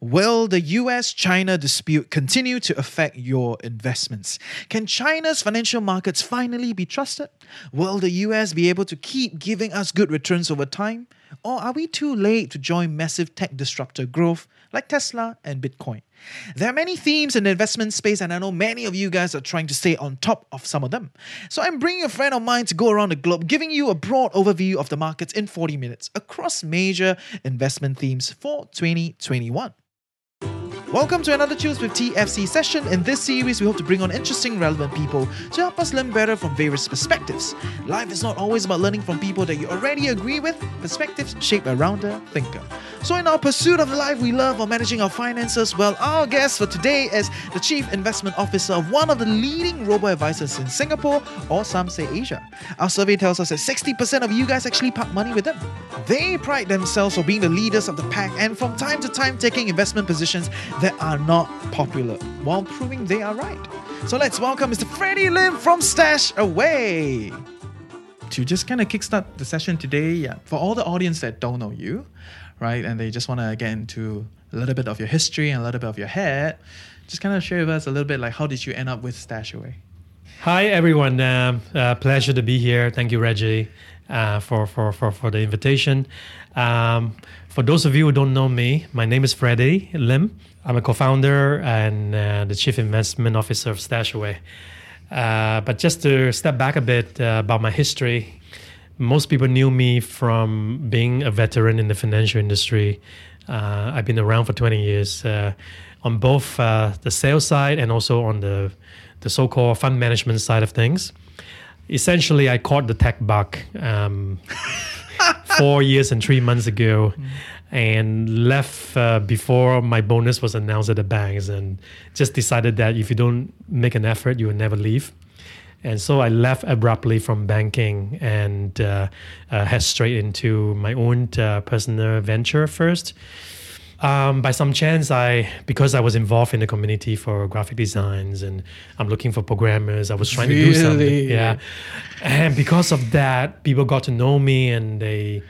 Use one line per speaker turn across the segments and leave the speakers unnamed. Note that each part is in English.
Will the US China dispute continue to affect your investments? Can China's financial markets finally be trusted? Will the US be able to keep giving us good returns over time? Or are we too late to join massive tech disruptor growth like Tesla and Bitcoin? There are many themes in the investment space, and I know many of you guys are trying to stay on top of some of them. So I'm bringing a friend of mine to go around the globe, giving you a broad overview of the markets in 40 minutes across major investment themes for 2021. Welcome to another Chills with TFC session. In this series, we hope to bring on interesting, relevant people to help us learn better from various perspectives. Life is not always about learning from people that you already agree with, perspectives shape a rounder thinker. So, in our pursuit of the life we love or managing our finances, well, our guest for today is the Chief Investment Officer of one of the leading robo advisors in Singapore, or some say Asia. Our survey tells us that 60% of you guys actually park money with them. They pride themselves for being the leaders of the pack and from time to time taking investment positions that are not popular while proving they are right. So let's welcome Mr. Freddy Lim from Stashaway. To just kind of kickstart the session today, yeah, for all the audience that don't know you, right, and they just want to get into a little bit of your history and a little bit of your head, just kind of share with us a little bit like how did you end up with Stashaway?
Hi everyone, um, uh, pleasure to be here. Thank you, Reggie, uh, for, for, for, for the invitation. Um, for those of you who don't know me, my name is Freddy Lim. I'm a co-founder and uh, the chief investment officer of Stashaway. Uh, but just to step back a bit uh, about my history, most people knew me from being a veteran in the financial industry. Uh, I've been around for 20 years uh, on both uh, the sales side and also on the the so-called fund management side of things. Essentially, I caught the tech bug um, four years and three months ago. Mm and left uh, before my bonus was announced at the banks and just decided that if you don't make an effort, you will never leave. And so I left abruptly from banking and uh, uh, head straight into my own uh, personal venture first. Um, by some chance, I because I was involved in the community for graphic designs and I'm looking for programmers. I was trying
really?
to do something, yeah. And because of that, people got to know me and they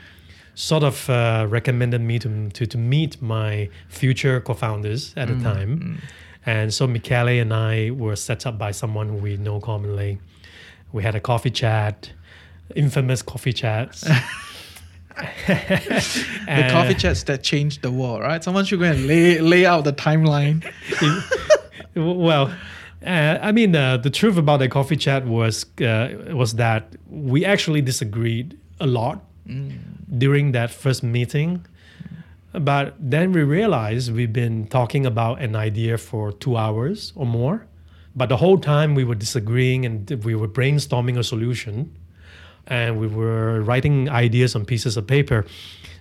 sort of uh, recommended me to, to, to meet my future co-founders at mm, the time. Mm. And so Michele and I were set up by someone we know commonly. We had a coffee chat, infamous coffee chats.
the coffee chats that changed the world, right? Someone should go and lay lay out the timeline.
well, uh, I mean, uh, the truth about the coffee chat was uh, was that we actually disagreed a lot mm. During that first meeting. But then we realized we've been talking about an idea for two hours or more. But the whole time we were disagreeing and we were brainstorming a solution and we were writing ideas on pieces of paper.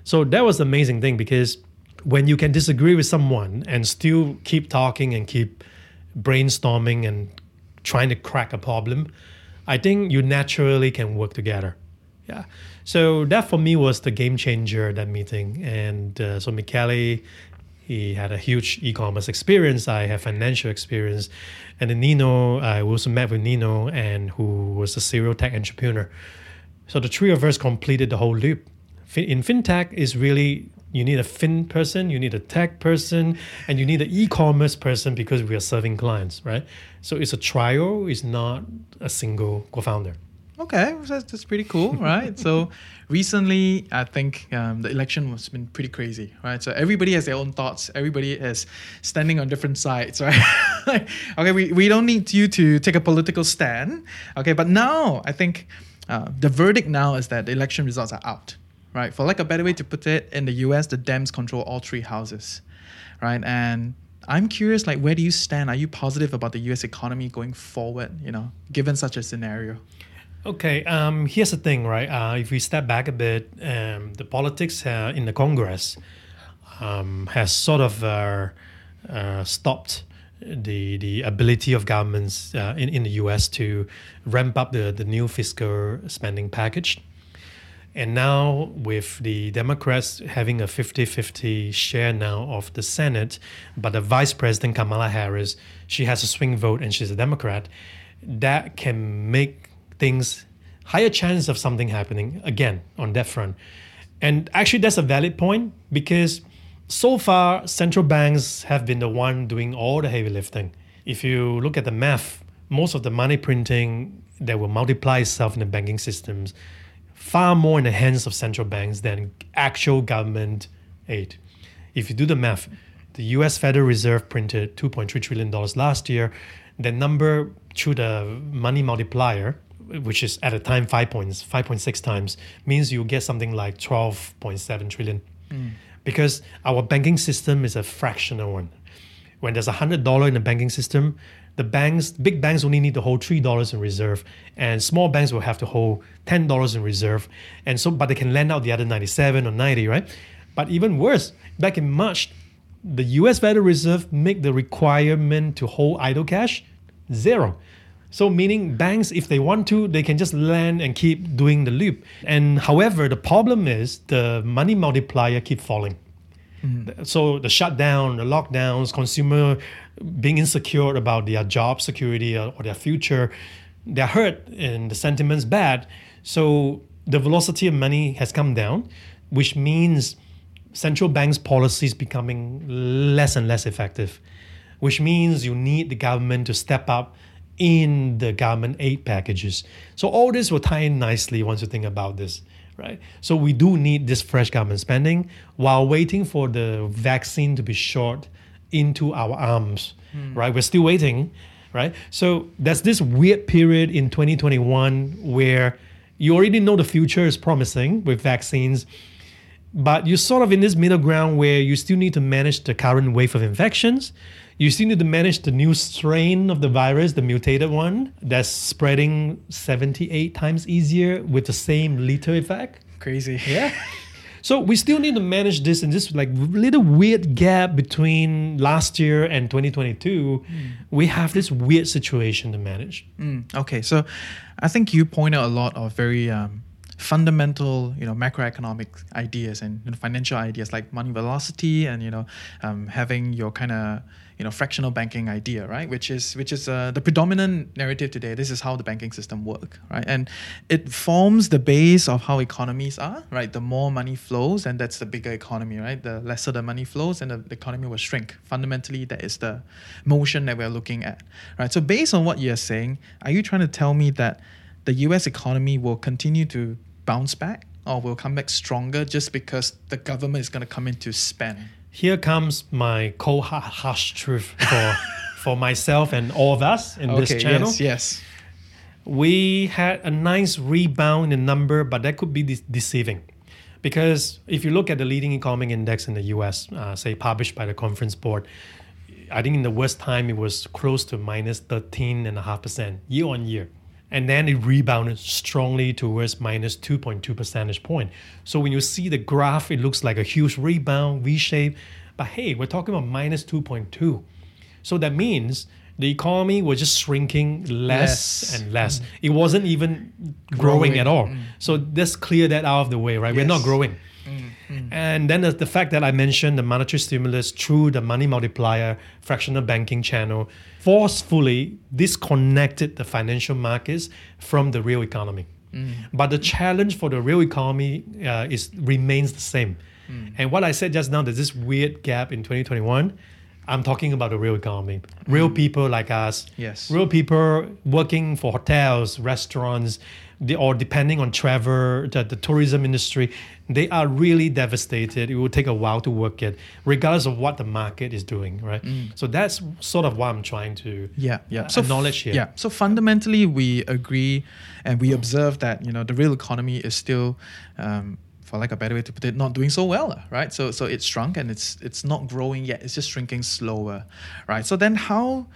So that was the amazing thing because when you can disagree with someone and still keep talking and keep brainstorming and trying to crack a problem, I think you naturally can work together. Yeah. So that for me was the game changer, that meeting. And uh, so Michele, he had a huge e-commerce experience. I have financial experience. And then Nino, I also met with Nino and who was a serial tech entrepreneur. So the three of us completed the whole loop. In fintech is really you need a fin person, you need a tech person, and you need an e-commerce person because we are serving clients, right? So it's a trial, it's not a single co-founder.
Okay, that's, that's pretty cool, right? so recently, I think um, the election has been pretty crazy, right? So everybody has their own thoughts. Everybody is standing on different sides, right? okay, we, we don't need you to take a political stand, okay? But now, I think uh, the verdict now is that the election results are out, right? For like a better way to put it, in the U.S., the Dems control all three houses, right? And I'm curious, like, where do you stand? Are you positive about the U.S. economy going forward? You know, given such a scenario.
Okay, um, here's the thing, right? Uh, if we step back a bit, um, the politics uh, in the Congress um, has sort of uh, uh, stopped the the ability of governments uh, in, in the US to ramp up the, the new fiscal spending package. And now, with the Democrats having a 50 50 share now of the Senate, but the Vice President Kamala Harris, she has a swing vote and she's a Democrat, that can make things higher chance of something happening again on that front. And actually, that's a valid point because so far, central banks have been the one doing all the heavy lifting. If you look at the math, most of the money printing that will multiply itself in the banking systems far more in the hands of central banks than actual government aid. If you do the math, the US Federal Reserve printed $2.3 trillion last year. The number through the money multiplier, which is at a time 5 points, 5.6 times, means you get something like 12.7 trillion. Mm because our banking system is a fractional one. When there's a hundred dollar in the banking system, the banks, big banks only need to hold three dollars in reserve, and small banks will have to hold ten dollars in reserve, and so but they can lend out the other ninety-seven or ninety, right? But even worse, back in March, the U.S. Federal Reserve make the requirement to hold idle cash zero. So meaning banks, if they want to, they can just lend and keep doing the loop. And however, the problem is the money multiplier keep falling. Mm-hmm. So the shutdown, the lockdowns, consumer being insecure about their job security or, or their future, they're hurt and the sentiment's bad. So the velocity of money has come down, which means central banks' policies becoming less and less effective, which means you need the government to step up in the government aid packages. So all this will tie in nicely once you think about this, right? So we do need this fresh government spending while waiting for the vaccine to be shot into our arms, mm. right? We're still waiting, right? So there's this weird period in 2021 where you already know the future is promising with vaccines, but you're sort of in this middle ground where you still need to manage the current wave of infections you still need to manage the new strain of the virus, the mutated one, that's spreading 78 times easier with the same lethal effect.
Crazy.
Yeah. So we still need to manage this in this like little weird gap between last year and 2022. Mm. We have this weird situation to manage.
Mm, okay, so I think you point out a lot of very um, fundamental, you know, macroeconomic ideas and you know, financial ideas like money velocity and you know, um, having your kind of you know fractional banking idea, right? Which is which is uh, the predominant narrative today. This is how the banking system work, right? And it forms the base of how economies are, right? The more money flows, and that's the bigger economy, right? The lesser the money flows, and the, the economy will shrink. Fundamentally, that is the motion that we're looking at, right? So based on what you're saying, are you trying to tell me that the U.S. economy will continue to bounce back? Or will come back stronger just because the government is going to come in to spend?
here comes my cold harsh truth for for myself and all of us in okay, this channel.
Yes, yes.
We had a nice rebound in number, but that could be de- deceiving. Because if you look at the leading economic index in the US, uh, say published by the conference board, I think in the worst time it was close to minus 13.5% year on year and then it rebounded strongly towards minus 2.2 percentage point. So when you see the graph, it looks like a huge rebound, V shape. But hey, we're talking about minus 2.2. So that means the economy was just shrinking less, less. and less. Mm. It wasn't even growing, growing at all. Mm. So let's clear that out of the way, right? Yes. We're not growing. Mm. And then the, the fact that I mentioned the monetary stimulus through the money multiplier, fractional banking channel, forcefully disconnected the financial markets from the real economy. Mm. But the challenge for the real economy uh, is remains the same. Mm. And what I said just now, there's this weird gap in 2021. I'm talking about the real economy, real mm. people like us.
Yes.
Real people working for hotels, restaurants, the, or depending on travel, the, the tourism industry, they are really devastated. It will take a while to work it, regardless of what the market is doing, right? Mm. So that's sort of what I'm trying to
yeah, yeah.
Uh, so acknowledge here.
Yeah. So fundamentally, we agree and we observe that you know the real economy is still. Um, for like a better way to put it, not doing so well, right? So so it's shrunk and it's it's not growing yet. It's just shrinking slower, right? So then how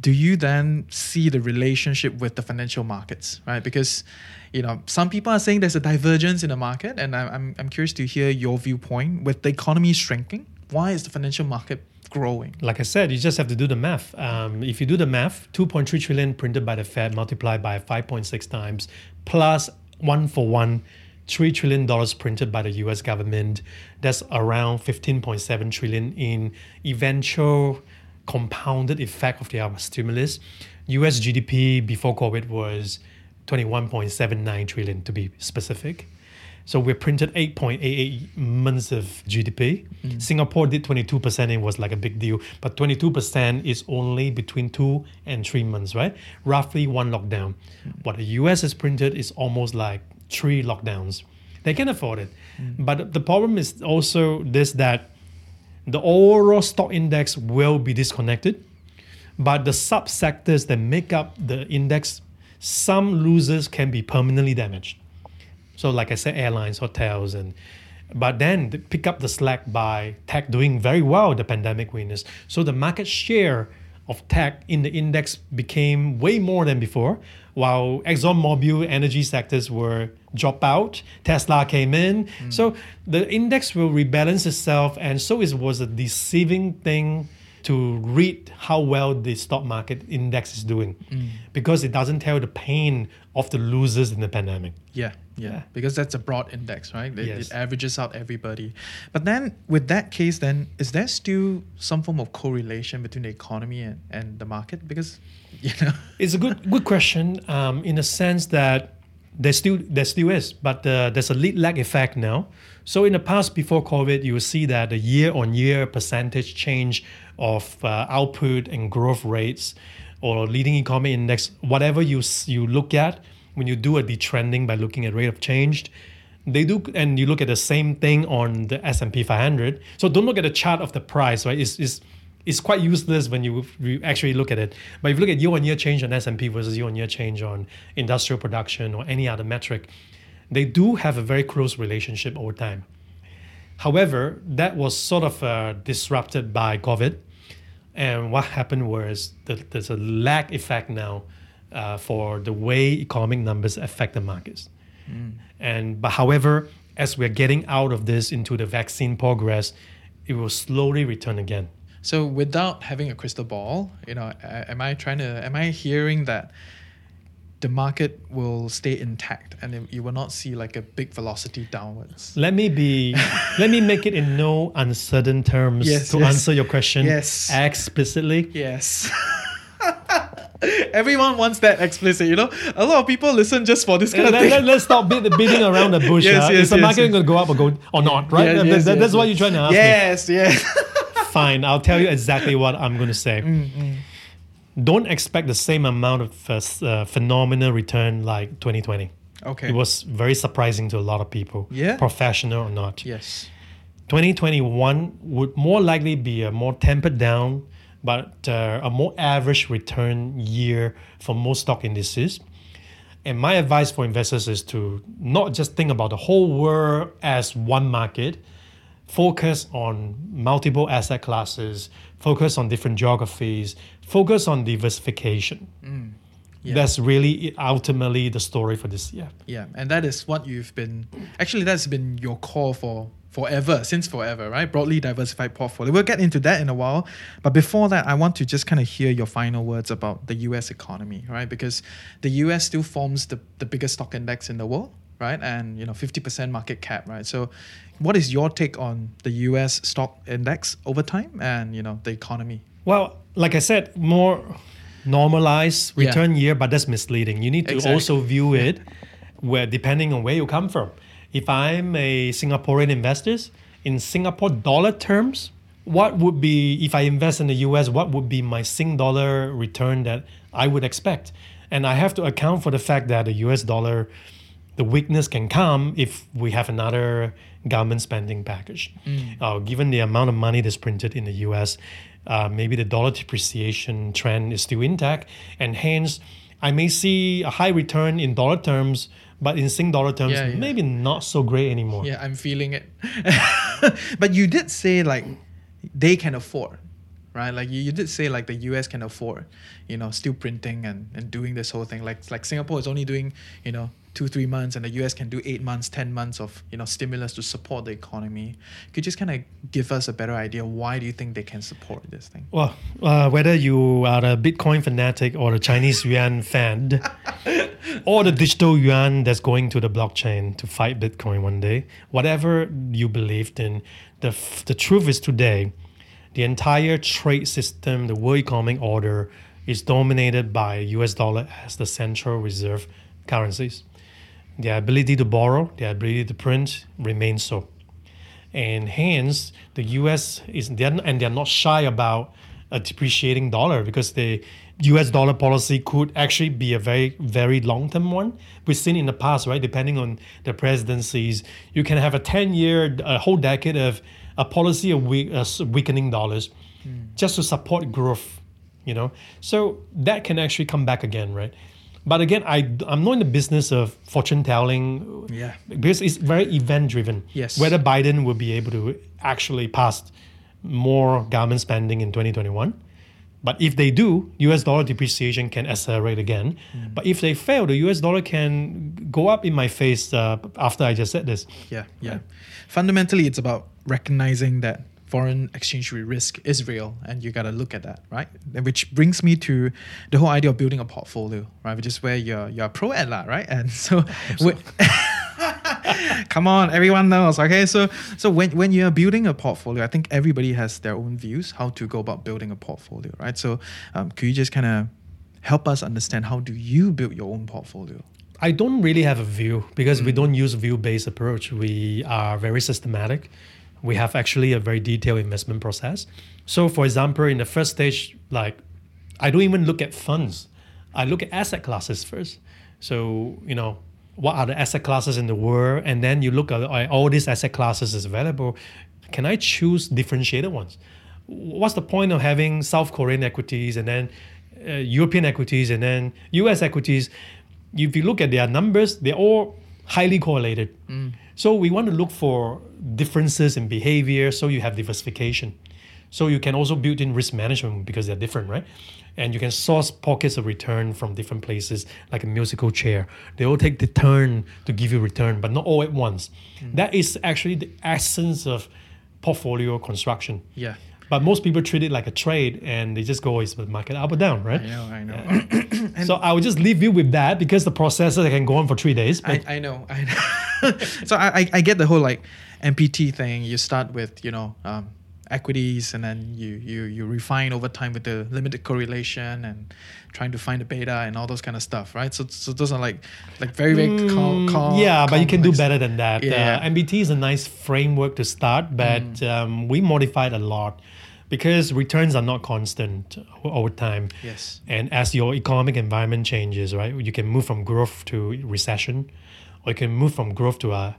do you then see the relationship with the financial markets, right? Because, you know, some people are saying there's a divergence in the market, and I'm, I'm curious to hear your viewpoint. With the economy shrinking, why is the financial market growing?
like I said, you just have to do the math. Um, if you do the math, 2.3 trillion printed by the Fed multiplied by 5.6 times, plus one for one, three trillion dollars printed by the U.S. government. That's around 15.7 trillion in eventual compounded effect of the stimulus. U.S. GDP before COVID was 21.79 trillion to be specific. So we printed 8.88 months of GDP. Mm. Singapore did 22% and it was like a big deal. But 22% is only between two and three months, right? Roughly one lockdown. Mm. What the US has printed is almost like three lockdowns. They can afford it. Mm. But the problem is also this that the overall stock index will be disconnected but the subsectors that make up the index, some losers can be permanently damaged. So, like I said, airlines, hotels, and but then pick up the slack by tech doing very well, the pandemic winners. So the market share of tech in the index became way more than before, while ExxonMobil energy sectors were drop out, Tesla came in. Hmm. So the index will rebalance itself, and so it was a deceiving thing to read how well the stock market index is doing because it doesn't tell the pain of the losers in the pandemic.
Yeah, yeah,
Yeah.
because that's a broad index, right? It,
Yes.
it averages out everybody. But then, with that case, then is there still some form of correlation between the economy and, and the market? Because, you know,
It's a good good question um, in the sense that there still there still is, but uh, there's a lead lag effect now. So in the past, before COVID, you will see that the year on year percentage change of uh, output and growth rates, or leading economy index, whatever you you look at when you do a detrending by looking at rate of change, they do and you look at the same thing on the S&P 500 so don't look at the chart of the price right? It's, it's, it's quite useless when you, actually look at it. But if you look at year-on-year change on S&P versus year-on-year change on industrial production or any other metric they do have a very close relationship over time. However that was sort of uh, disrupted by covid and what happened was that there's a lag effect now uh, for the way economic numbers affect the markets. And but however, as we're getting out of this into the vaccine progress, it will slowly return again.
so without having a crystal ball, you know, am I trying to, am I hearing that the market will stay intact and you will not see like a big velocity downwards?
Let me be let me make it in no uncertain terms
Yes,
to
yes.
answer your question
Yes.
explicitly.
Yes. Everyone wants that explicit, you know. A lot of people listen just for this kind
Let,
of thing.
let, us stop beat, beating around the bush.
Yes,
huh?
yes,
Is the
yes,
market
yes.
going to go up or go or not? Right?
Yes,
That-
yes,
that-
yes,
that's what
yes.
you're trying to ask me.
Yes, yes.
Fine, I'll tell you exactly what I'm going to say.
Mm,
Don't expect the same amount of uh, uh, phenomenal return like 2020.
Okay.
It was very surprising to a lot of people,
Yeah.
professional or not.
yes.
2021 would more likely be a more tempered down, but uh, a more average return year for most stock indices. And my advice for investors is to not just think about the whole world as one market, focus on multiple asset classes, focus on different geographies, focus on diversification. Mm.
Yeah.
That's really ultimately the story for this year.
Yeah, and that is what you've been. Actually, that's been your core for forever, since forever, right? Broadly diversified portfolio. We'll get into that in a while, but before that, I want to just kind of hear your final words about the U.S. economy, right? Because the U.S. still forms the the biggest stock index in the world, right? And you know, fifty percent market cap, right? So, what is your take on the U.S. stock index over time, and you know, the economy?
Well, like I said, more normalized
Yeah.
return year, but that's misleading. You need to
Exactly.
also view it where depending on where you come from. If I'm a Singaporean investor, in Singapore dollar terms, what would be if I invest in the US, what would be my Sing dollar return that I would expect? And I have to account for the fact that the US dollar the weakness can come if we have another government spending package. Uh, given the amount of money that's printed in the US, uh, maybe the dollar depreciation trend is still intact, and hence I may see a high return in dollar terms, but in Sing dollar terms,
Yeah, yeah.
maybe not so great anymore.
Yeah, I'm feeling it. but you did say like they can afford, right? Like you, you did say like the US can afford, you know, still printing and, and doing this whole thing. Like like Singapore is only doing, you know, two, three months and the US can do eight months, ten months of, you know, stimulus to support the economy. Could you just kind of give us a better idea why do you think they can support this thing?
Well, uh, whether you are a Bitcoin fanatic or a Chinese yuan fan, or the digital yuan that's going to the blockchain to fight Bitcoin one day, whatever you believed in, the, f- the truth is today, the entire trade system, the world economic order, is dominated by US dollar as the central reserve currencies. The ability to borrow, the ability to print remains so and hence the U.S. is and they're not shy about a depreciating dollar because the U.S. dollar policy could actually be a very very long term one. We've seen in the past, right? Depending on the presidencies, you can have a ten year, a whole decade of a policy of weak, uh, weakening dollars, just to support growth. You know, so that can actually come back again, right? But again, I I'm not in the business of fortune telling
Yeah.
because it's very event driven.
Yes.
Whether Biden will be able to actually pass more government spending in 2021. But if they do, US dollar depreciation can accelerate again.
Mm.
But if they fail, the US dollar can go up in my face uh, after I just said this.
Yeah, yeah. Fundamentally, it's about recognizing that foreign exchange risk is real, and you gotta look at that, right? Which brings me to the whole idea of building a portfolio, right? Which is where you're you're a pro at that, right? And so, wh- come on, everyone knows, okay? So so when when you're building a portfolio, I think everybody has their own views how to go about building a portfolio, right? So, um, could you just kind of help us understand how do you build your own portfolio?
I don't really have a view because we don't use view based approach. We are very systematic. We have actually a very detailed investment process. So, for example, in the first stage, like I don't even look at funds. I look at asset classes first. So, you know, what are the asset classes in the world? And then you look at all these asset classes is available. Can I choose differentiated ones? What's the point of having South Korean equities and then uh, European equities and then US equities? If you look at their numbers, they're all highly correlated. Mm. So we want to look for differences in behavior so you have diversification. So you can also build in risk management because they're different, right? And you can source pockets of return from different places, like a musical chair. They all take the turn to give you return, but not all at once. Mm. That is actually the essence of portfolio construction.
Yeah.
But most people treat it like a trade and they just go, is the market up or down, right?
I know, I know.
so I will just leave you with that because the process can go on for three days. But
I, I know, I know. so I, I- get the whole like MPT thing. You start with you know um, equities, and then you you you refine over time with the limited correlation and trying to find the beta and all those kind of stuff, right? So so those are like like very very
Mm, yeah, but you can do better than that.
Yeah.
Uh, MPT is a nice framework to start, but
Mm.
um, we modified a lot because returns are not constant over time.
Yes.
And as your economic environment changes, right, you can move from growth to recession, or you can move from growth to a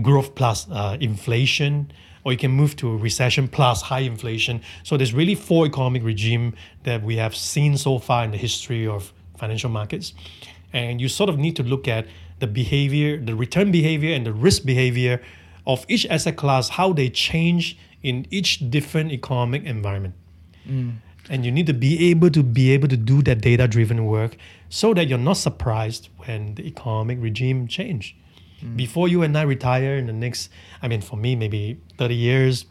growth plus uh, inflation, or you can move to recession plus high inflation. So there's really four economic regime that we have seen so far in the history of financial markets, and you sort of need to look at the behavior, the return behavior, and the risk behavior of each asset class, how they change in each different economic environment. Mm. And you need to be able to be able to do that data driven work so that you're not surprised when the economic regime change. Mm. Before you and i retire in the next i mean for me maybe 30 years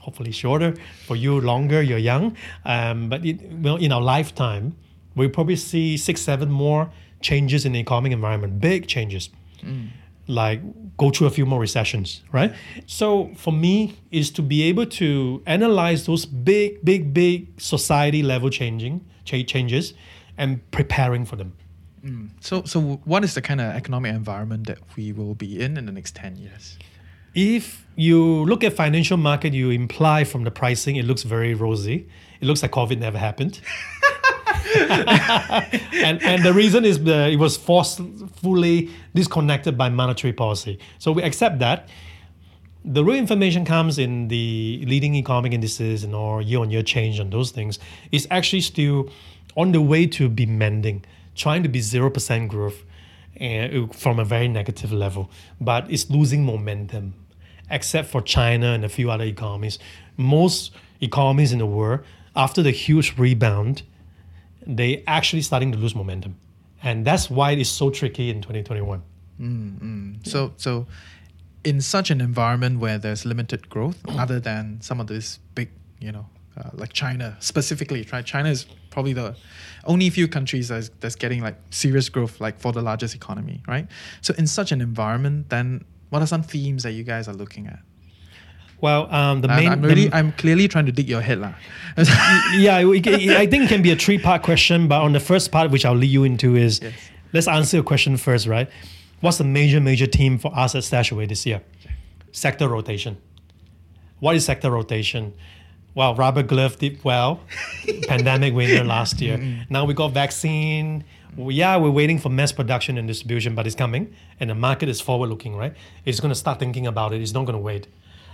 hopefully shorter for you longer you're young um, but it, well in our lifetime we'll probably see six seven more changes in the economic environment big changes mm. Like go through a few more recessions, right? So for me is to be able to analyze those big, big, big society level changing cha- changes and preparing for them. Mm.
So so what is the kind of economic environment that we will be in in the next ten years?
If you look at financial market, you imply from the pricing, it looks very rosy. It looks like COVID never happened. and and the reason is the, it was forcefully disconnected by monetary policy. So we accept that. The real information comes in the leading economic indices and or year-on-year change and those things is actually still on the way to be mending, trying to be zero percent growth, and from a very negative level, but it's losing momentum. Except for China and a few other economies, most economies in the world after the huge rebound, they actually starting to lose momentum, and that's why it's so tricky in 2021.
So so in such an environment where there's limited growth, other than some of these big, you know, uh, like China specifically, right? China is probably the only few countries that's, that's getting like serious growth, like for the largest economy, right? So in such an environment, then what are some themes that you guys are looking at?
Well, um, the
I'm,
main,
I'm
the-
I'm clearly trying to dig your head, lah.
yeah, it- it- I think it can be a three part question, but on the first part, which I'll lead you into, is
Yes.
let's answer your question first, right? What's the major, major theme for us at Stashaway this year? Sector rotation. What is sector rotation? Well, rubber glove did well, pandemic winner last year. Now we got vaccine. Yeah, we're waiting for mass production and distribution, but it's coming, and the market is forward looking, right? It's going to start thinking about it. It's not going to wait.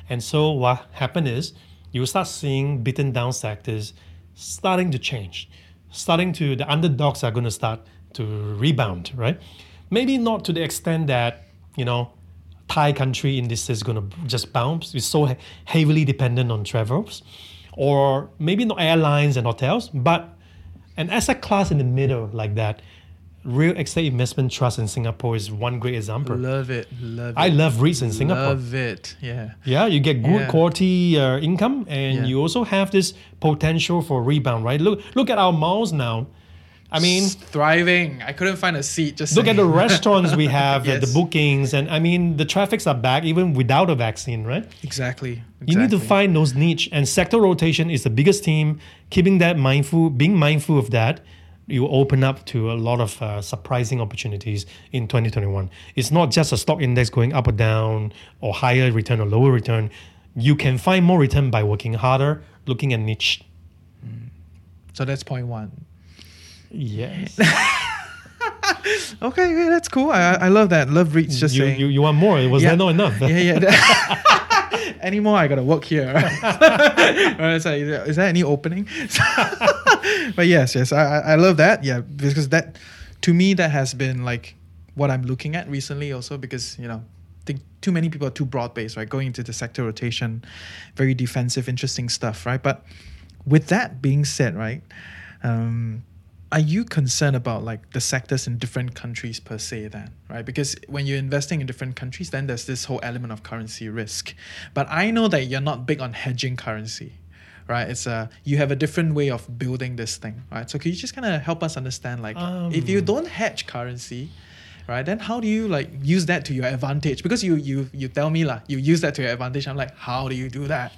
And so what happened is you start seeing beaten down sectors starting to change, starting to the underdogs are going to start to rebound, right? Maybe not to the extent that you know Thai country indices is going to just bounce. It's so heavily dependent on travels, or maybe not airlines and hotels, but an asset class in the middle like that. Real estate investment trust in Singapore is one great example.
love it, love it.
I love REITs in Singapore.
Love it, yeah.
Yeah, you get good
Yeah.
quality uh, income, and
Yeah.
you also have this potential for rebound, right? Look, look at our malls now. I mean,
thriving. I couldn't find a seat. Just
look at the restaurants we have, uh, the
Yes.
bookings, and I mean, the traffics are back even without a vaccine, right?
exactly.
You need to find those niche, and sector rotation is the biggest theme. Keeping that mindful, being mindful of that, you open up to a lot of uh, surprising opportunities in 2021. It's not just a stock index going up or down, or higher return or lower return. You can find more return by working harder, looking at niche.
So that's point one.
Yes.
Okay, yeah, that's cool. I I I love that. Love REITs. Just
you,
saying.
you, you want more? Was
yeah.
that not enough?
yeah, yeah. Anymore, I gotta work here. It's like, is, there, any opening? but yes, yes, I, I I love that. Yeah, because that, to me, that has been like what I'm looking at recently. Also, because you know, I think too many people are too broad based, right? Going into the sector rotation, very defensive, interesting stuff, right? But with that being said, right, um, are you concerned about like the sectors in different countries per se then right? Because when you're investing in different countries then there's this whole element of currency risk. But i know that you're not big on hedging currency right? It's a you have a different way of building this thing right? So can you just kind of help us understand like if you
Um.
don't hedge currency right then how do you like use that to your advantage? Because you you you tell me lah you use that to your advantage. I'm like how do you do that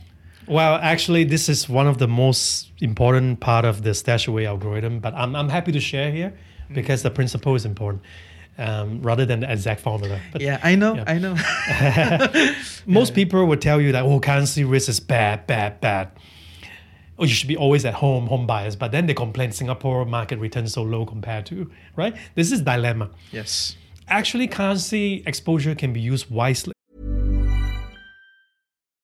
Well, actually, this is one of the most important part of the Stashaway algorithm, but I'm, I'm happy to share here because the principle is important um, rather than the exact formula. But
yeah i know
Yeah.
i know
most people would tell you that, oh, currency risk is bad, bad, bad. Or you should be always at home, home bias. But then they complain Singapore market returns so low compared to, right? This is dilemma.
yes
Actually, currency exposure can be used wisely.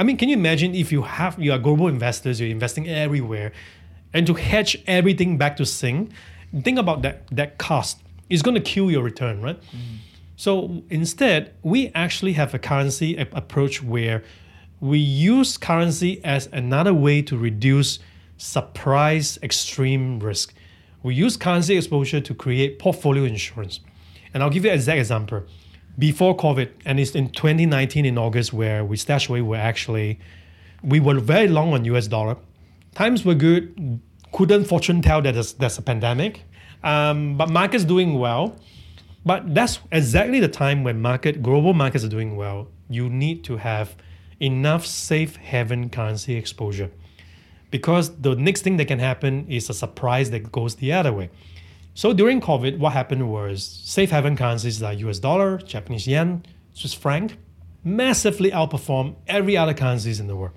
I mean, can you imagine if you have you are global investors, you're investing everywhere, and to hedge everything back to Sing, think about that that cost. It's going to kill your return, right? Mm-hmm. So instead, we actually have a currency approach where we use currency as another way to reduce surprise extreme risk. We use currency exposure to create portfolio insurance. And I'll give you an exact example. Before COVID, and it's in 2019 in August where we stashed away, were actually, we were very long on US dollar. Times were good. Couldn't fortune tell that there's, there's a pandemic. Um, but markets doing well. But that's exactly the time when market global markets are doing well. You need to have enough safe haven currency exposure. Because the next thing that can happen is a surprise that goes the other way. So during COVID, what happened was safe haven currencies like US dollar, Japanese yen, Swiss franc massively outperformed every other currencies in the world.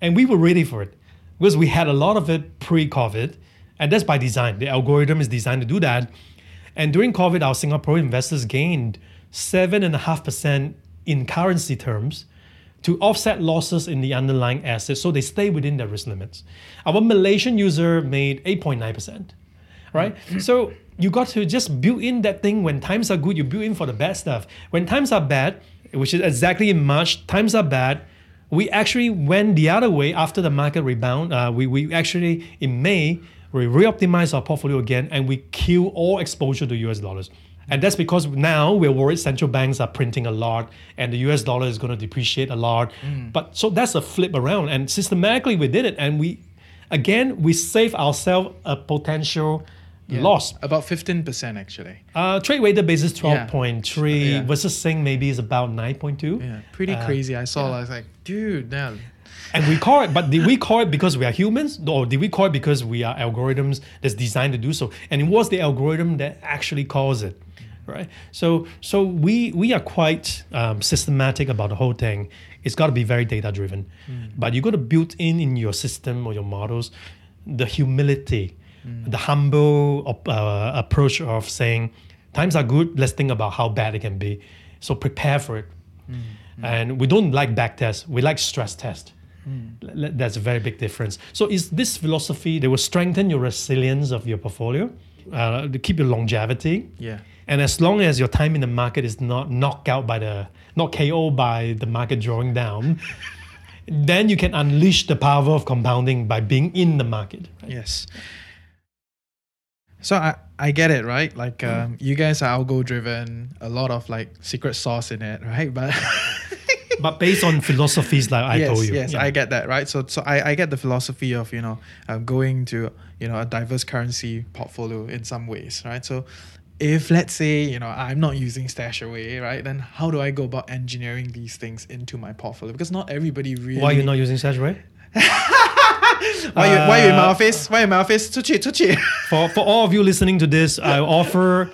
And we were ready for it because we had a lot of it pre COVID. And that's by design. The algorithm is designed to do that. And during COVID, our Singapore investors gained 7.5% in currency terms to offset losses in the underlying assets so they stay within their risk limits. Our Malaysian user made 8.9%, right? So you got to just build in that thing when times are good, you build in for the bad stuff. When times are bad, which is exactly in March, times are bad, we actually went the other way after the market rebound. Uh, we, we actually, in May, we re-optimized our portfolio again and we kill all exposure to US dollars. And that's because now we're worried central banks are printing a lot and the US dollar is going to depreciate a lot. But so that's a flip around. And systematically we did it. And we, again, we save ourselves a potential loss.
About 15% actually.
Uh, trade weighted basis 12.3
Yeah.
versus Sing maybe is about 9.2.
Yeah, pretty crazy. I saw, I was like, dude, now.
And we call it, but did we call it because we are humans? Or did we call it because we are algorithms that's designed to do so? And it was the algorithm that actually caused it, right? So, so we we are quite um, systematic about the whole thing. It's got to be very data driven, but you got to build in in your system or your models the humility, the humble uh, approach of saying times are good. Let's think about how bad it can be. So prepare for it. And we don't like back tests. We like stress test. L- That's a very big difference. So is this philosophy that will strengthen your resilience of your portfolio, uh, to keep your longevity.
Yeah.
And as long as your time in the market is not knocked out by the, not KO by the market drawing down, then you can unleash the power of compounding by being in the market. right?
Yes. So I, I get it, right? Like um, you guys are algo driven, a lot of like secret sauce in it, right? But
But based on philosophies like I
yes,
told you.
yes,
yeah.
I get that, right? So so I, I get the philosophy of you know um, going to you know a diverse currency portfolio in some ways, right? So if let's say you know I'm not using Stashaway, right? Then how do I go about engineering these things into my portfolio? Because not everybody really.
Why are you not using Stashaway?
Why you, why you in my
Uh,
office? Why you in my office? 出去出去
For for all of you listening to this, I offer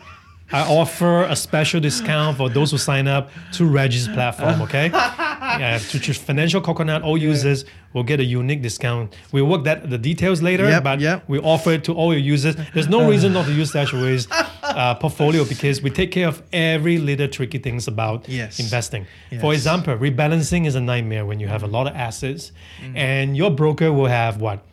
I offer a special discount for those who sign up to Reggie's platform. Okay, yeah, to choose financial coconut. All users will get a unique discount. We'll work that the details later,
Yep,
but
yep.
we offer it to all your users. There's no reason not to use Stashaway's uh, portfolio because we take care of every little tricky things about
Yes.
investing. For
Yes.
example, rebalancing is a nightmare when you have a lot of assets,
Mm.
and your broker will have what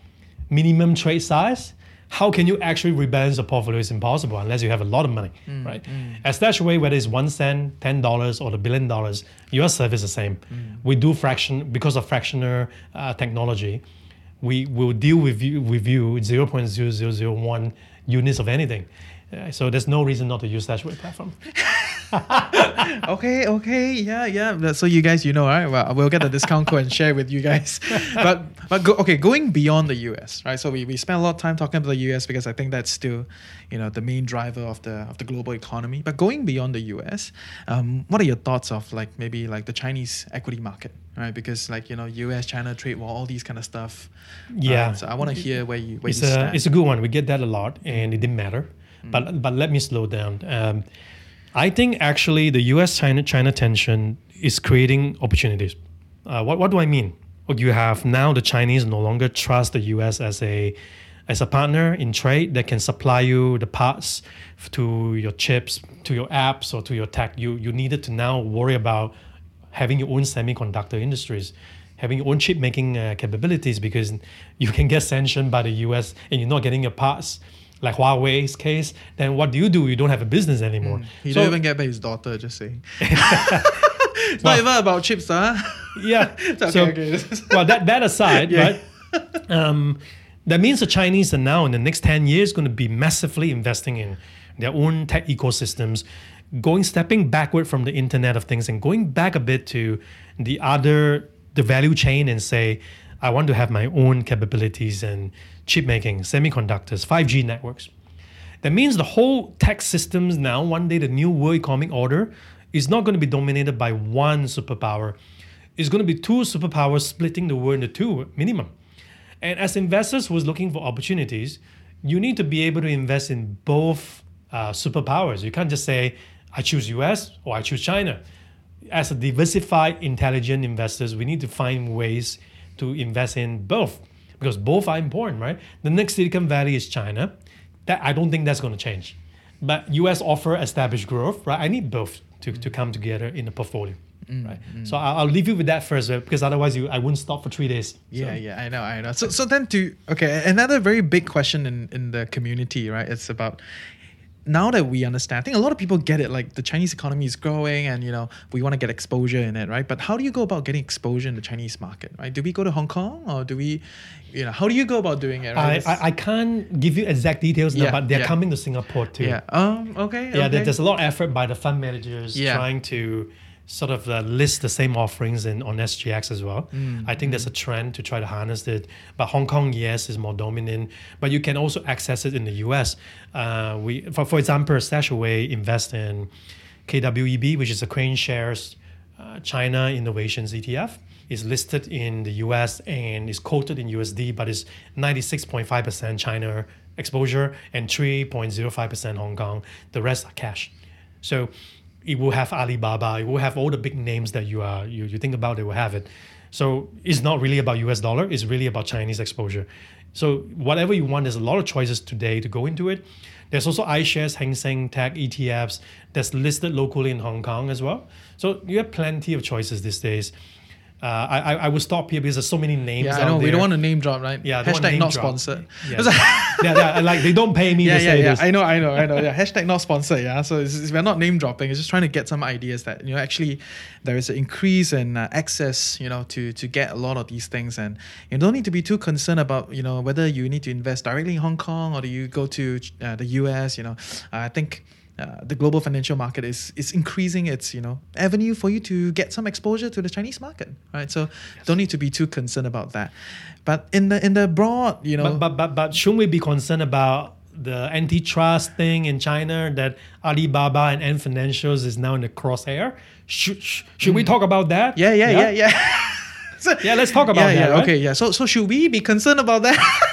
minimum trade size. How can you actually rebalance a portfolio? It's impossible unless you have a lot of money,
Mm,
right? As Stashaway, whether it's one cent, ten dollars, or the billion dollars, your service is the same.
Mm.
We do fraction because of fractioner uh, technology. We will deal with you with you zero point zero zero zero one units of anything. Uh, so there's no reason not to use Stashaway platform.
okay, okay, yeah, yeah. So you guys, you know, right? Well, we'll get the discount code and share with you guys. But but go, okay, going beyond the US, right? So we, we spent a lot of time talking about the US because I think that's still, you know, the main driver of the of the global economy. But going beyond the US, um, what are your thoughts of like maybe like the Chinese equity market, right? Because like you know, US China trade war, all these kind of stuff.
Yeah.
Uh, so I want to hear where you where
it's
you
a it's a good one. We get that a lot, and it didn't matter. But but let me slow down. Um, I think actually the U.S. China China tension is creating opportunities. Uh, what what do I mean? Well, you have now the Chinese no longer trust the U.S. as a as a partner in trade that can supply you the parts to your chips, to your apps, or to your tech. You you needed to now worry about having your own semiconductor industries, having your own chip making uh, capabilities because you can get sanctioned by the US and you're not getting your parts. Like Huawei's case, then what do you do? You don't have a business anymore.
He
So-
don't even get back his daughter, just saying. it's not even about chips, huh?
yeah.
okay,
so,
okay.
well, that that aside,
Yeah.
right? Um, that means the Chinese are now in the next ten years going to be massively investing in their own tech ecosystems, going stepping backward from the Internet of Things and going back a bit to the other the value chain and say, I want to have my own capabilities and chip making, semiconductors, five G networks. That means the whole tech systems now, one day, the new world economic order is not going to be dominated by one superpower. It's going to be two superpowers splitting the world into two minimum. And as investors who's looking for opportunities, you need to be able to invest in both uh, superpowers. You can't just say, I choose US or I choose China. As a diversified, intelligent investors, we need to find ways to invest in both because both are important, right? The next Silicon Valley is China. That I don't think that's going to change. But US offer established growth, right? I need both to, to come together in a portfolio.
Mm,
Right. So I'll, I'll leave you with that first, uh, because otherwise you I wouldn't stop for three days.
Yeah, yeah, I know, I know. So, so then to okay, another very big question in in the community, right? It's about now that we understand. I think a lot of people get it. Like the Chinese economy is growing, and you know we want to get exposure in it, right? But how do you go about getting exposure in the Chinese market, right? Do we go to Hong Kong or do we, you know, how do you go about doing it? Right?
I, I, I can't give you exact details now, but they're
yeah.
coming to Singapore too.
yeah. Um. Okay.
Yeah,
okay.
there- there's a lot of effort by the fund managers
Yeah.
trying to sort of uh, list the same offerings in on SGX as well.
Mm,
I think there's a trend to try to harness it. But Hong Kong, yes, is more dominant. But you can also access it in the US. Uh, we, for, for example, Stashaway invest in KWEB, which is a KraneShares uh, China Innovations ETF. Is listed in the US and is quoted in USD, but is 96.5% China exposure and 3.05% Hong Kong. The rest are cash. So it will have Alibaba, it will have all the big names that you are you, you think about, it will have it. So it's not really about US dollar, it's really about Chinese exposure. So whatever you want, there's a lot of choices today to go into it. There's also iShares, Hang Seng Tech ETFs that's listed locally in Hong Kong as well. So you have plenty of choices these days. Uh, I, I will stop here because there's so many names.
yeah, I know. We don't want to name drop, right?
Yeah, I don't want
Hashtag not
drop.
sponsored.
Yeah. yeah, yeah, like they don't pay me
yeah,
to
yeah,
say
yeah.
this.
I know, I know, I know. Yeah, hashtag not sponsored. Yeah, so it's, it's- we're not name dropping. It's just trying to get some ideas that you know actually there is an increase in uh, access, you know, to to get a lot of these things, and you don't need to be too concerned about you know whether you need to invest directly in Hong Kong or do you go to uh, the US. You know, I think. Uh, the global financial market is is increasing its you know avenue for you to get some exposure to the Chinese market, right? So don't need to be too concerned about that. But in the in the broad, you know,
But, but but but shouldn't we be concerned about the antitrust thing in China that Alibaba and Ant Financials is now in the crosshair? Should sh- should we talk about that?
Mm. yeah, yeah, yeah, yeah. So-
Yeah, let's talk about
yeah,
that.
yeah,
right?
okay, yeah. So, so should we be concerned about that?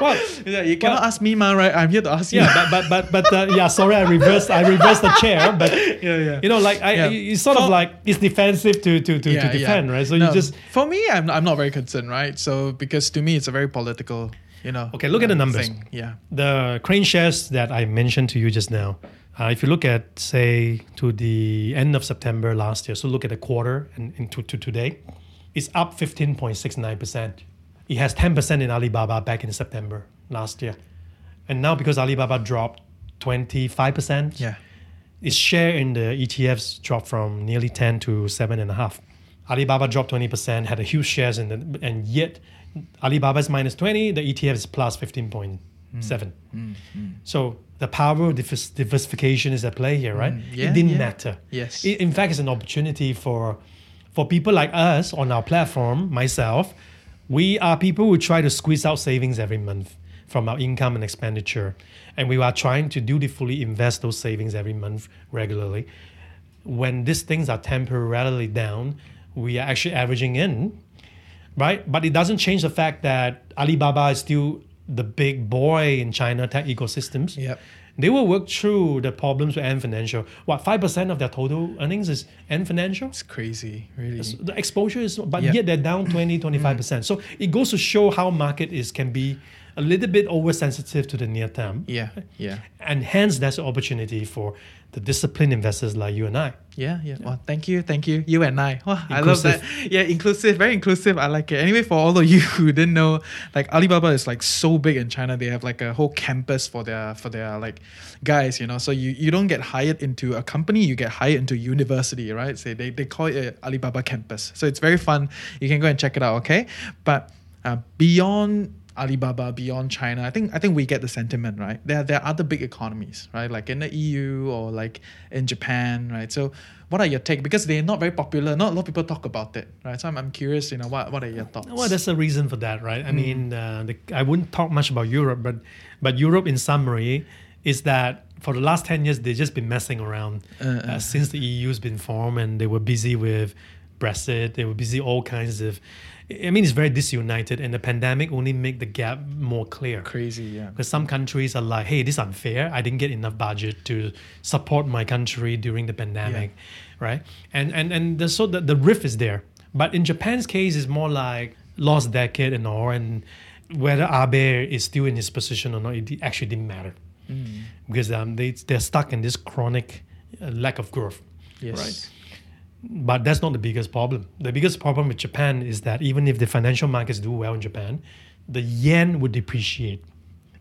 Well,
yeah, you cannot ask me, man, right? I'm here to ask you.
yeah, but but but but uh, yeah. Sorry, I reversed. I reversed the chair, but
Yeah, yeah.
You know, like I,
Yeah.
it's sort of like it's defensive to to to, to defend, right? So
No,
you just
for me, I'm I'm not very concerned, right? So because to me, it's a very political, you know.
Okay, look at the
uh,
numbers.
thing. Yeah.
the KraneShares that I mentioned to you just now, uh, if you look at say to the end of September last year, so look at the quarter and into to today, it's up 15.69%. It has 10% in Alibaba back in September last year. And now because Alibaba dropped 25%,
Yeah.
its share in the ETFs dropped from nearly 10 to 7.5. Alibaba dropped 20%, had a huge shares in the, and yet Alibaba is minus 20, the ETF is plus 15.7. Mm. Mm. So the power of diversification is at play here, right? Mm.
Yeah,
it didn't
yeah.
matter.
Yes.
I- in fact, it's an opportunity for for people like us on our platform, myself, we are people who try to squeeze out savings every month from our income and expenditure. And we are trying to dutifully invest those savings every month regularly. When these things are temporarily down, we are actually averaging in, right? But it doesn't change the fact that Alibaba is still the big boy in China tech ecosystems.
Yep.
They will work through the problems with Ant Financial. What, 5% of their total earnings is Ant Financial?
It's crazy, really.
the exposure is but
Yeah.
yet they're down 20 25% mm. so it goes to show how market is can be a little bit oversensitive to the near term
Yeah, yeah.
and hence that's an opportunity for the disciplined investors like you and i
Yeah, yeah. Well, thank you, thank you. You and I. Wow, I love that. Yeah, inclusive, very inclusive. I like it. Anyway, for all of you who didn't know, like Alibaba is like so big in China. They have like a whole campus for their for their like guys. You know, so you you don't get hired into a company, you get hired into university, right? So they they call it a Alibaba campus. So it's very fun. You can go and check it out. Okay, but uh, beyond Alibaba beyond China. I think I think we get the sentiment, right? There there are other big economies, right? Like in the EU or like in Japan, right? So what are your take? Because they're not very popular. Not a lot of people talk about it, right? So I'm, I'm curious, you know, what what are your thoughts?
well there's a reason for that right i
Mm.
mean uh, the, i wouldn't talk much about europe but but europe in summary is that for the last 10 years they've just been messing around uh, since the eu's been formed and they were busy with brexit they were busy all kinds of i mean it's very disunited and the pandemic only make the gap more clear
Crazy, yeah.
because some countries are like, hey, this is unfair. I didn't get enough budget to support my country during the pandemic, right? And and and the, so the, the rift is there. But in Japan's case, it's more like lost decade and all, and whether Abe is still in his position or not, it actually didn't matter because um, they they're stuck in this chronic uh, lack of growth.
Yes.
Right. But that's not the biggest problem. The biggest problem with Japan is that even if the financial markets do well in Japan, the yen would depreciate.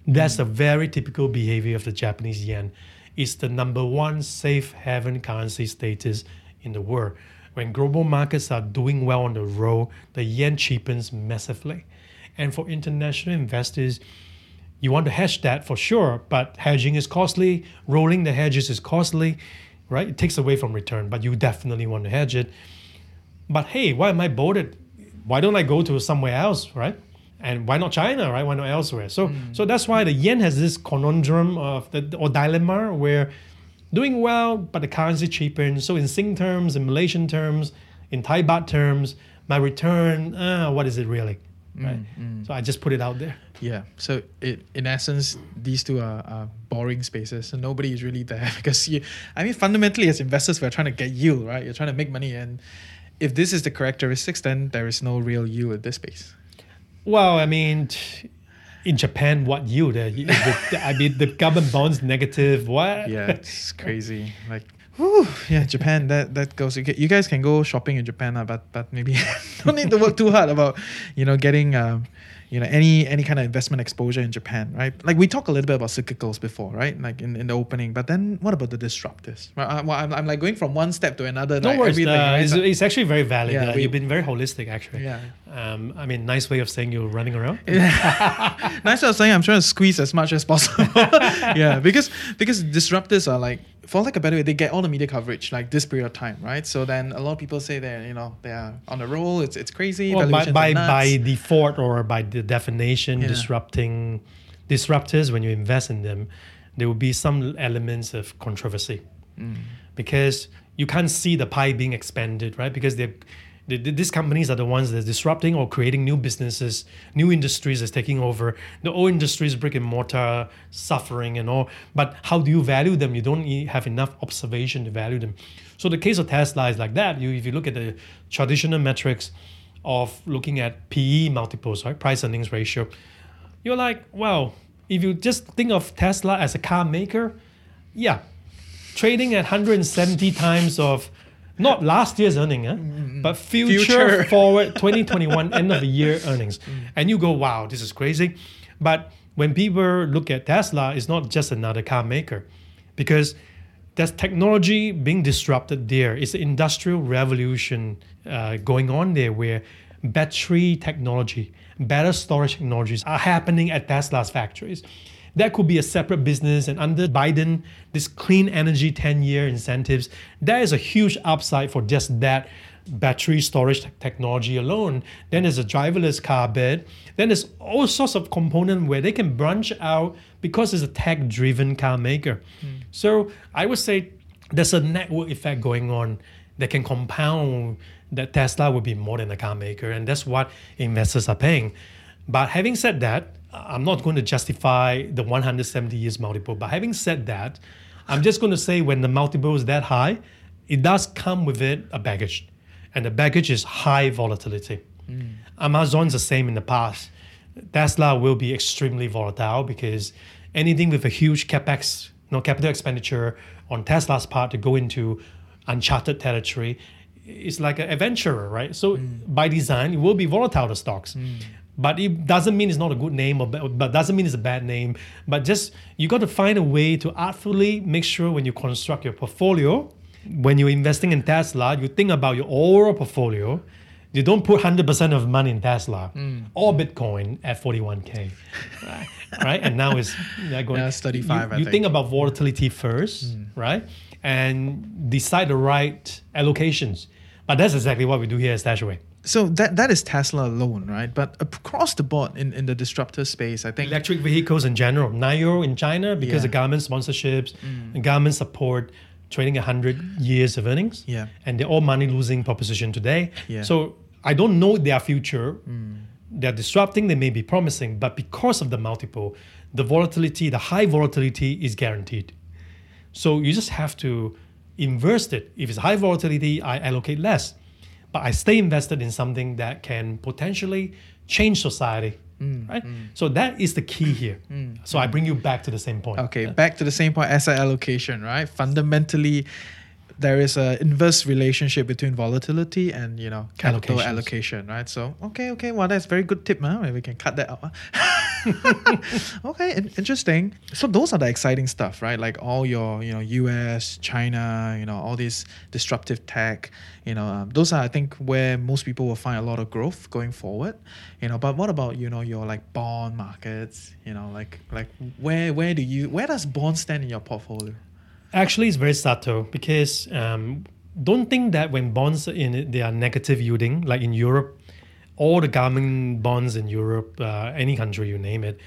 That's a very typical behavior of the Japanese yen. It's the number one safe haven currency status in the world. When global markets are doing well on the road, the yen cheapens massively. And for international investors, you want to hedge that for sure, but hedging is costly. Rolling the hedges is costly, right? It takes away from return, but you definitely want to hedge it. But hey, why am I bothered? Why don't I go to somewhere else, right? And why not China, right? Why not elsewhere? So, hmm. so that's why the yen has this conundrum of the or dilemma where doing well, but the currency cheapens. So in Sing terms, in Malaysian terms, in Thai baht terms, my return, uh, what is it really? Hmm, right. Hmm. So I just put it out there.
Yeah. So it, in essence, these two are, are boring spaces. So nobody is really there because you. I mean, fundamentally, as investors, we're trying to get yield, right? You're trying to make money, and if this is the characteristics, then there is no real yield at this space.
Well, I mean, t- in Japan, what yield? Uh, I mean, the government bonds negative. What?
Yeah, it's crazy. Like, whew, yeah, Japan. That that goes. You, you guys can go shopping in Japan, uh, but but maybe don't need to work too hard about you know getting um, you know any any kind of investment exposure in Japan, right? Like we talked a little bit about cyclicals before, right? Like in, in the opening, but then what about the disruptors? Right, I, well, I'm, I'm like going from one step to another.
No
like
worries.
everything,
uh,
right?
it's, it's actually very valid.
Yeah,
uh,
we-
you've been very holistic, actually.
Yeah.
Um, I mean, nice way of saying you're running around.
Nice way of saying I'm trying to squeeze as much as possible. yeah, because because disruptors are like, for like a better way, they get all the media coverage like this period of time, right? So then a lot of people say they're you know they are on the roll. It's it's crazy.
Well, by by, by default or by the definition,
Yeah.
disrupting disruptors when you invest in them, there will be some elements of controversy
Mm.
because you can't see the pie being expanded, right? Because they're the, the- these companies are the ones that are disrupting or creating new businesses, new industries that's taking over. The old industries, brick and mortar, suffering and all. But how do you value them? You don't have enough observation to value them. So the case of Tesla is like that. You, if you look at the traditional metrics of looking at PE multiples, right, price earnings ratio, you're like, well, if you just think of Tesla as a car maker, yeah, trading at 170 times of not last year's earning, eh, but future,
Future.
forward 2021 end of the year earnings. And you go, wow, this is crazy. But when people look at Tesla, it's not just another car maker because there's technology being disrupted there. It's an industrial revolution uh, going on there where battery technology, better storage technologies are happening at Tesla's factories. That could be a separate business. And under Biden, this clean energy 10 year incentives, there is a huge upside for just that battery storage te- technology alone. Then there's a driverless car bed. Then there's all sorts of components where they can branch out because it's a tech driven car maker. Hmm. So I would say there's a network effect going on that can compound that Tesla will be more than a car maker. And that's what investors are paying. But having said that, I'm not going to justify the 170 years multiple. But having said that, I'm just going to say when the multiple is that high, it does come with it a baggage. And the baggage is high volatility. Mm. Amazon's the same in the past. Tesla will be extremely volatile because anything with a huge capex, you know, capital expenditure on Tesla's part to go into uncharted territory is like an adventurer, right? So mm. by design, it will be volatile the stocks. Mm. But it doesn't mean it's not a good name, or but doesn't mean it's a bad name. But just you got to find a way to artfully make sure when you construct your portfolio, when you're investing in Tesla, you think about your overall portfolio. You don't put 100% of money in Tesla mm. or Bitcoin at 41K. Right? right? And now it's yeah, going,
Yeah, it's 35,
You,
I
you
think.
Think about volatility first, mm. right? And decide the right allocations. But that's exactly what we do here at Stashaway.
So that that is Tesla alone, right? But across the board in, in the disruptor space, I think
Electric vehicles in general. NIO in China, because
Yeah. Mm.
the government sponsorships, the government support trading 100 years of earnings.
Yeah.
And they're all money losing proposition today.
Yeah. Mm.
So I don't know their future. They're disrupting, they may be promising, but because of the multiple, the volatility, the high volatility is guaranteed. So you just have to inverse it. If it's high volatility, I allocate less. But I stay invested in something that can potentially change society.
Mm,
right? Mm. So that is the key here. Mm, so I mm. bring you back to the same point.
Okay, back to the same point asset allocation, right? Fundamentally, there is a inverse relationship between volatility and you know capital allocation, right? So okay, okay, well that's very good tip, huh? Maybe we can cut that out. huh? okay, in- interesting. So those are the exciting stuff, right? Like all your you know U.S., China, you know all these disruptive tech, you know um, those are I think where most people will find a lot of growth going forward, you know. But what about you know your like bond markets, you know, like like where where do you where does bond stand in your portfolio?
Actually, it's very subtle because um, don't think that when bonds in they are negative yielding, like in Europe, all the government bonds in Europe, uh, any country you name it,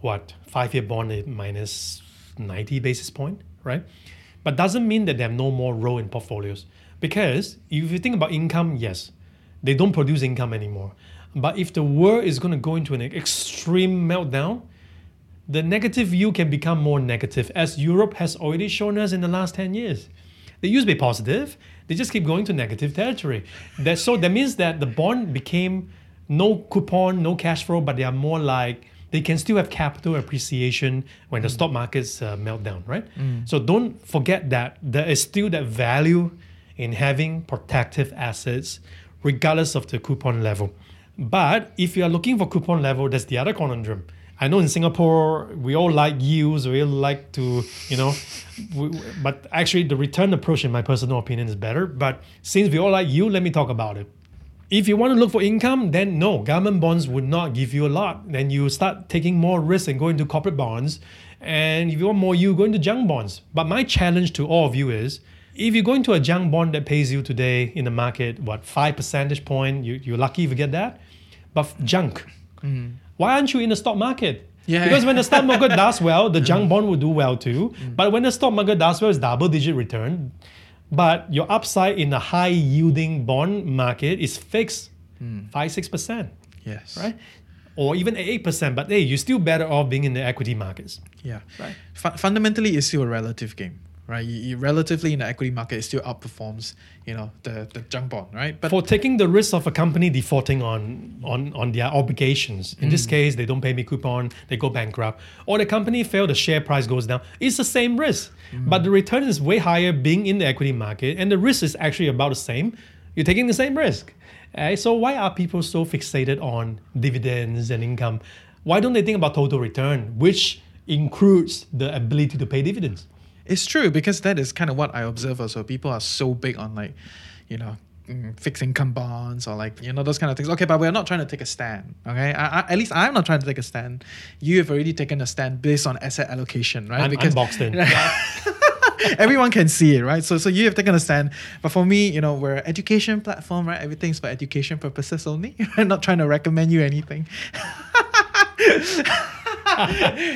what five year bond is minus ninety basis point, right? But doesn't mean that they have no more role in portfolios because if you think about income, yes, they don't produce income anymore. But if the world is going to go into an extreme meltdown, the negative view can become more negative, as Europe has already shown us in the last 10 years. They used to be positive, they just keep going to negative territory. That, so that means that the bond became no coupon, no cash flow, but they are more like they can still have capital appreciation when the stock markets uh, melt down, right? So don't forget that there is still that value in having protective assets, regardless of the coupon level. But if you are looking for coupon level, that's the other conundrum. I know in Singapore we all like yields, we all like to, you know, we, but actually the return approach, in my personal opinion, is better. But since we all like yield, let me talk about it. If you want to look for income, then no, government bonds would not give you a lot. Then you start taking more risk and go into corporate bonds. And if you want more, you go into junk bonds. But my challenge to all of you is if you go into a junk bond that pays you today in the market, what, five percentage point, you, you're lucky if you get that. But junk, mm-hmm. Why aren't you in the stock market?
Yeah.
Because when the stock market does well, the junk bond will do well too. Mm. But when the stock market does well, it's double digit return. But your upside in a high yielding bond market is fixed, mm. five, six percent,
Yes.
right? Or even eight percent. But hey, you're still better off being in the equity markets.
Yeah.
Right.
Fu- fundamentally, it's still a relative game, right? You, you relatively in the equity market, it still outperforms, you know, the the junk bond, right? But
for taking the risk of a company defaulting on on on their obligations. In this case, they don't pay me coupon, they go bankrupt, or the company fail, the share price goes down. It's the same risk, but the return is way higher being in the equity market, and the risk is actually about the same. You're taking the same risk. Eh, so why are people so fixated on dividends and income? Why don't they think about total return, which includes the ability to pay dividends?
It's true because that is kind of what I observe also. People are so big on like, you know, mm, fixed income bonds or like, you know, those kind of things. Okay, but we're not trying to take a stand. Okay. I, I, at least I'm not trying to take a stand. You have already taken a stand based on asset allocation, right?
I'm, I'm boxed in.
everyone can see it, right? So so you have taken a stand. But for me, you know, we're an education platform, right? Everything's for education purposes only. I'm not trying to recommend you anything.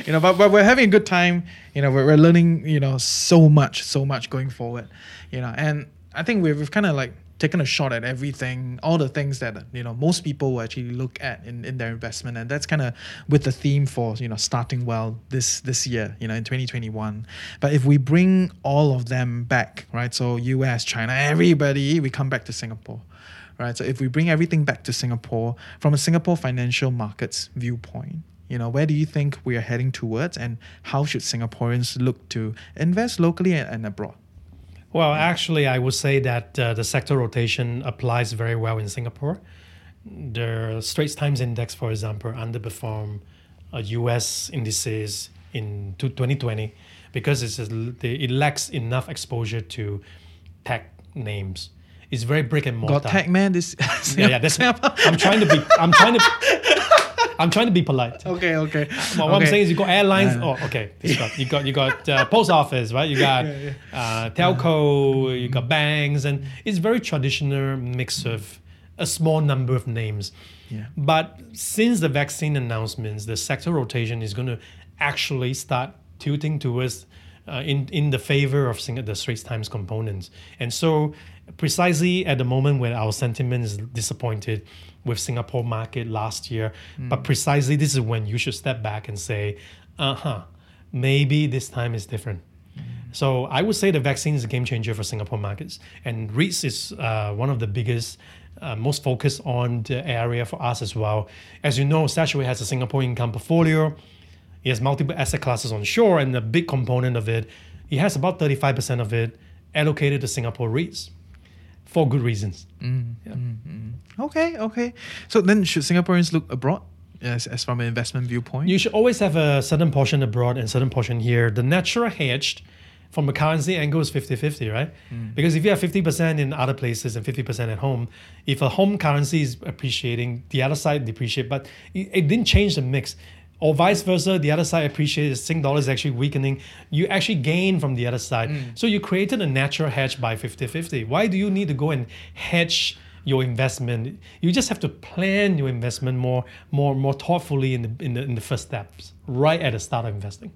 you know, but, but we're having a good time. You know, we're, we're learning, you know, so much, so much going forward. You know, and I think we've, we've kind of like taken a shot at everything, all the things that, you know, most people will actually look at in, in their investment. And that's kind of with the theme for, you know, starting well this this year, you know, in 2021. But if we bring all of them back, right? So US, China, everybody, we come back to Singapore right? So if we bring everything back to Singapore from a Singapore financial markets viewpoint, you know, where do you think we are heading towards, and how should Singaporeans look to invest locally and, abroad?
Well, actually, I would say that uh, the sector rotation applies very well in Singapore. The Straits Times Index, for example, underperformed uh, US indices in 2020 because it's a, it lacks enough exposure to tech names. It's very brick and mortar.
Got tech man this.
Yeah, yeah. That's, I'm trying to be. I'm trying to. I'm trying to be polite.
okay, okay.
Well, what I'm saying is you got airlines. Oh, okay. You got you got uh, post office, right? You got Uh, telco. You got banks, and it's very traditional mix of a small number of names.
Yeah.
But since the vaccine announcements, the sector rotation is going to actually start tilting towards uh, in in the favor of the Straits Times components, and so precisely at the moment when our sentiment is disappointed with Singapore market last year, but precisely this is when you should step back and say, uh huh, maybe this time is different. So I would say the vaccine is a game changer for Singapore markets, and REITs is uh, one of the biggest. Uh, most focused on the area for us as well. As you know, Stashaway has a Singapore income portfolio. He has multiple asset classes on shore, and a big component of it, he has about 35% of it allocated to Singapore REITs for good reasons. Mm, yeah.
Mm, mm, okay, okay. So then, should Singaporeans look abroad as, as from an investment viewpoint?
You should always have a certain portion abroad and a certain portion here. The natural hedge from a currency angle is 50 50, right? Because if you have 50% in other places and 50% at home, if a home currency is appreciating, the other side depreciate, but it, it didn't change the mix. Or vice versa, the other side appreciates, Sing dollar is actually weakening. You actually gain from the other side. Mm. So you created a natural hedge by 50 50. Why do you need to go and hedge? your investment. You just have to plan your investment more, more, more thoughtfully in the in the in the first steps, right at the start of investing.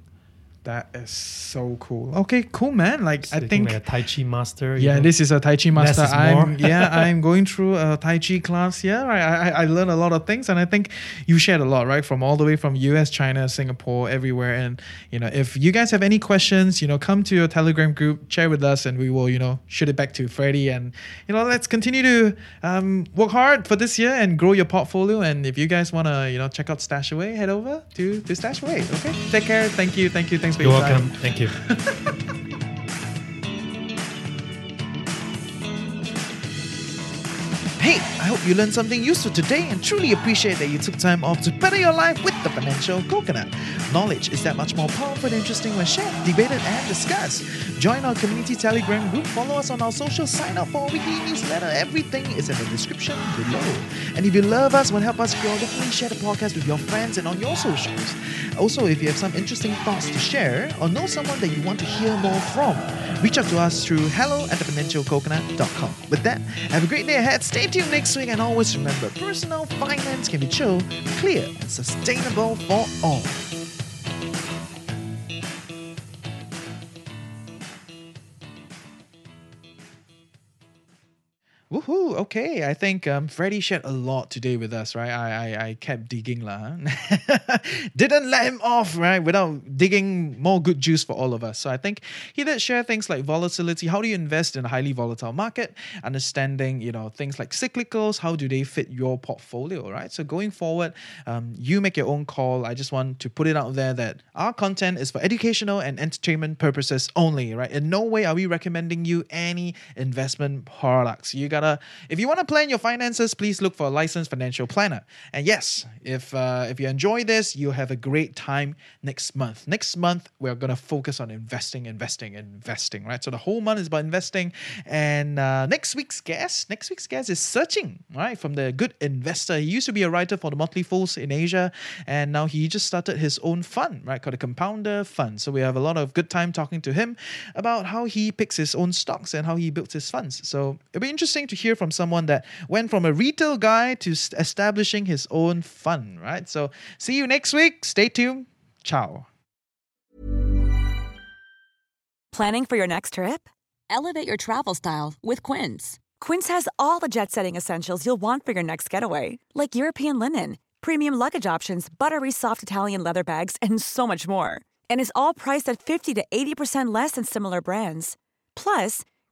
That is so cool. Okay, cool, man. Like I think.
like a Tai Chi master.
yeah,
know.
this is a Tai Chi master. I'm yeah, I'm going through a Tai Chi class here. I, I I learned a lot of things, and I think you shared a lot, right? From all the way from U.S., China, Singapore, everywhere. And you know, if you guys have any questions, you know, come to your Telegram group, share with us, and we will, you know, shoot it back to Freddy. And you know, let's continue to um, work hard for this year and grow your portfolio. And if you guys wanna, you know, check out Stashaway, head over to to Stashaway. Okay, take care. Thank you, thank you, thanks for
You're
your
welcome.
time.
Thank you.
Hey, I hope you learned something useful today and truly appreciate that you took time off to better your life with the Financial Coconut. Knowledge is that much more powerful and interesting when shared, debated, and discussed. Join our community Telegram group, follow us on our social, sign up for our weekly newsletter. Everything is in the description below. And if you love us, want to help us grow, definitely share the podcast with your friends and on your socials. Also, if you have some interesting thoughts to share or know someone that you want to hear more from, reach out to us through hello at. With that, have a great day ahead. Stay tuned next week and always remember personal finance can be chill, clear, and sustainable for all. Woohoo! Okay, I think um, Freddy shared a lot today with us, right? I I, I kept digging lah, didn't let him off, right? Without digging more good juice for all of us. So I think he did share things like volatility. How do you invest in a highly volatile market? Understanding, you know, things like cyclicals. How do they fit your portfolio, right? So going forward, um, you make your own call. I just want to put it out there that our content is for educational and entertainment purposes only, right? In no way are we recommending you any investment products. You if you want to plan your finances, please look for a licensed financial planner. And yes, if uh, if you enjoy this, you'll have a great time next month. Next month, we're gonna focus on investing, investing, investing, right? So the whole month is about investing. And uh, next week's guest, next week's guest is Ser Jing, right, from the good investor. He used to be a writer for the Motley Fools in Asia, and now he just started his own fund, right, called the Compounder Fund. So we have a lot of good time talking to him about how he picks his own stocks and how he builds his funds. So it'll be interesting to hear from someone that went from a retail guy to establishing his own fund, right? So see you next week. Stay tuned. Ciao.
Planning for your next trip? Elevate your travel style with Quince. Quince has all the jet setting essentials you'll want for your next getaway, like European linen, premium luggage options, buttery soft Italian leather bags, and so much more. And is all priced at 50 to 80% less than similar brands. Plus,